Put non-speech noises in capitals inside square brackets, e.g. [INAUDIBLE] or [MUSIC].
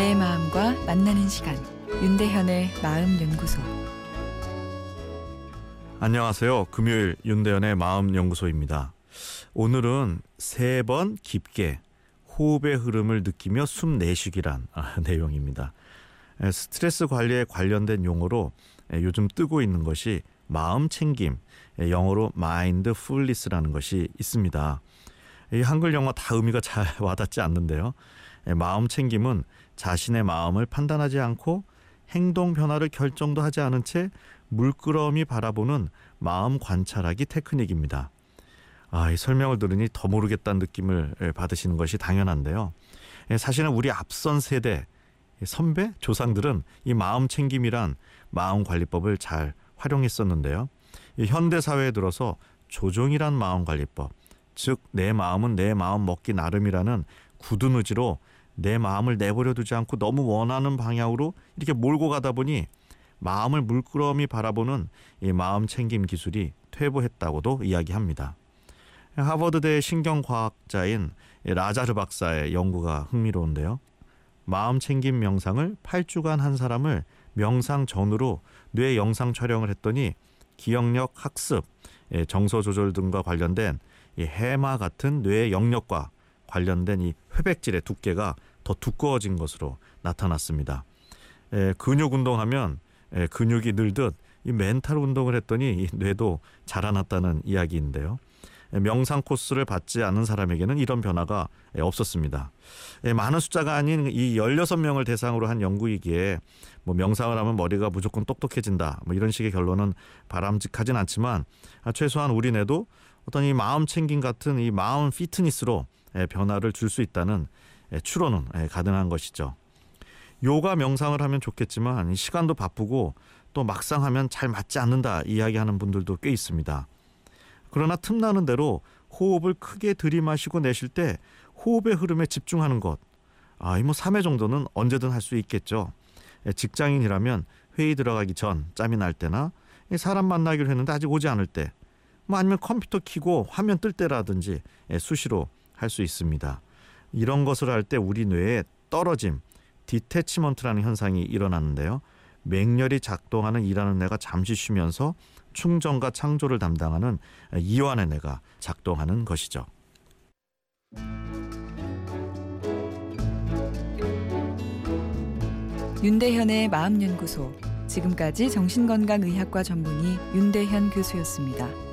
내 마음과 만나는 시간 윤대현의 마음 연구소 안녕하세요. 금요일 윤대현의 마음 연구소입니다. 오늘은 세 번 깊게 호흡의 흐름을 느끼며 숨 내쉬기란 아, [LAUGHS] 내용입니다. 스트레스 관리에 관련된 용어로 요즘 뜨고 있는 것이 마음 챙김, 영어로 mindfulness라는 것이 있습니다. 이 한글 영어 다 의미가 잘 [LAUGHS] 와닿지 않는데요. 마음 챙김은 자신의 마음을 판단하지 않고 행동 변화를 결정도 하지 않은 채 물끄러미 바라보는 마음 관찰하기 테크닉입니다. 아, 이 설명을 들으니 더 모르겠다는 느낌을 받으시는 것이 당연한데요. 사실은 우리 앞선 세대 선배 조상들은 이 마음 챙김이란 마음 관리법을 잘 활용했었는데요. 현대 사회에 들어서 조종이란 마음 관리법, 즉 내 마음은 내 마음 먹기 나름이라는 굳은 의지로 내 마음을 내버려 두지 않고 너무 원하는 방향으로 이렇게 몰고 가다 보니 마음을 물끄러미 바라보는 이 마음 챙김 기술이 퇴보했다고도 이야기합니다. 하버드대 신경과학자인 라자르 박사의 연구가 흥미로운데요. 마음 챙김 명상을 8주간 한 사람을 명상 전후로 뇌 영상 촬영을 했더니 기억력 학습, 예, 정서 조절 등과 관련된 이 해마 같은 뇌 영역과 관련된 이 회백질의 두께가 더 두꺼워진 것으로 나타났습니다. 에, 근육 운동하면 에, 근육이 늘듯 이 멘탈 운동을 했더니 이 뇌도 자라났다는 이야기인데요. 명상 코스를 받지 않은 사람에게는 이런 변화가 없었습니다. 많은 숫자가 아닌 이 16명을 대상으로 한 연구이기에 뭐 명상을 하면 머리가 무조건 똑똑해진다. 뭐 이런 식의 결론은 바람직하진 않지만 최소한 우리 뇌도 어떤 이 마음 챙김 같은 이 마음 피트니스로 변화를 줄 수 있다는 추론은 가능한 것이죠. 요가 명상을 하면 좋겠지만 시간도 바쁘고 또 막상 하면 잘 맞지 않는다 이야기하는 분들도 꽤 있습니다. 그러나 틈나는 대로 호흡을 크게 들이마시고 내쉴 때 호흡의 흐름에 집중하는 것. 아, 이뭐 3회 정도는 언제든 할 수 있겠죠. 직장인이라면 회의 들어가기 전 짬이 날 때나 사람 만나기로 했는데 아직 오지 않을 때, 뭐 아니면 컴퓨터 키고 화면 뜰 때라든지 수시로 할 수 있습니다. 이런 것을 할 때 우리 뇌에 떨어짐, detachment라는 현상이 일어나는데요. 맹렬히 작동하는 일하는 뇌가 잠시 쉬면서 충전과 창조를 담당하는 이완의 뇌가 작동하는 것이죠. 윤대현의 마음연구소 지금까지 정신건강의학과 전문의 윤대현 교수였습니다.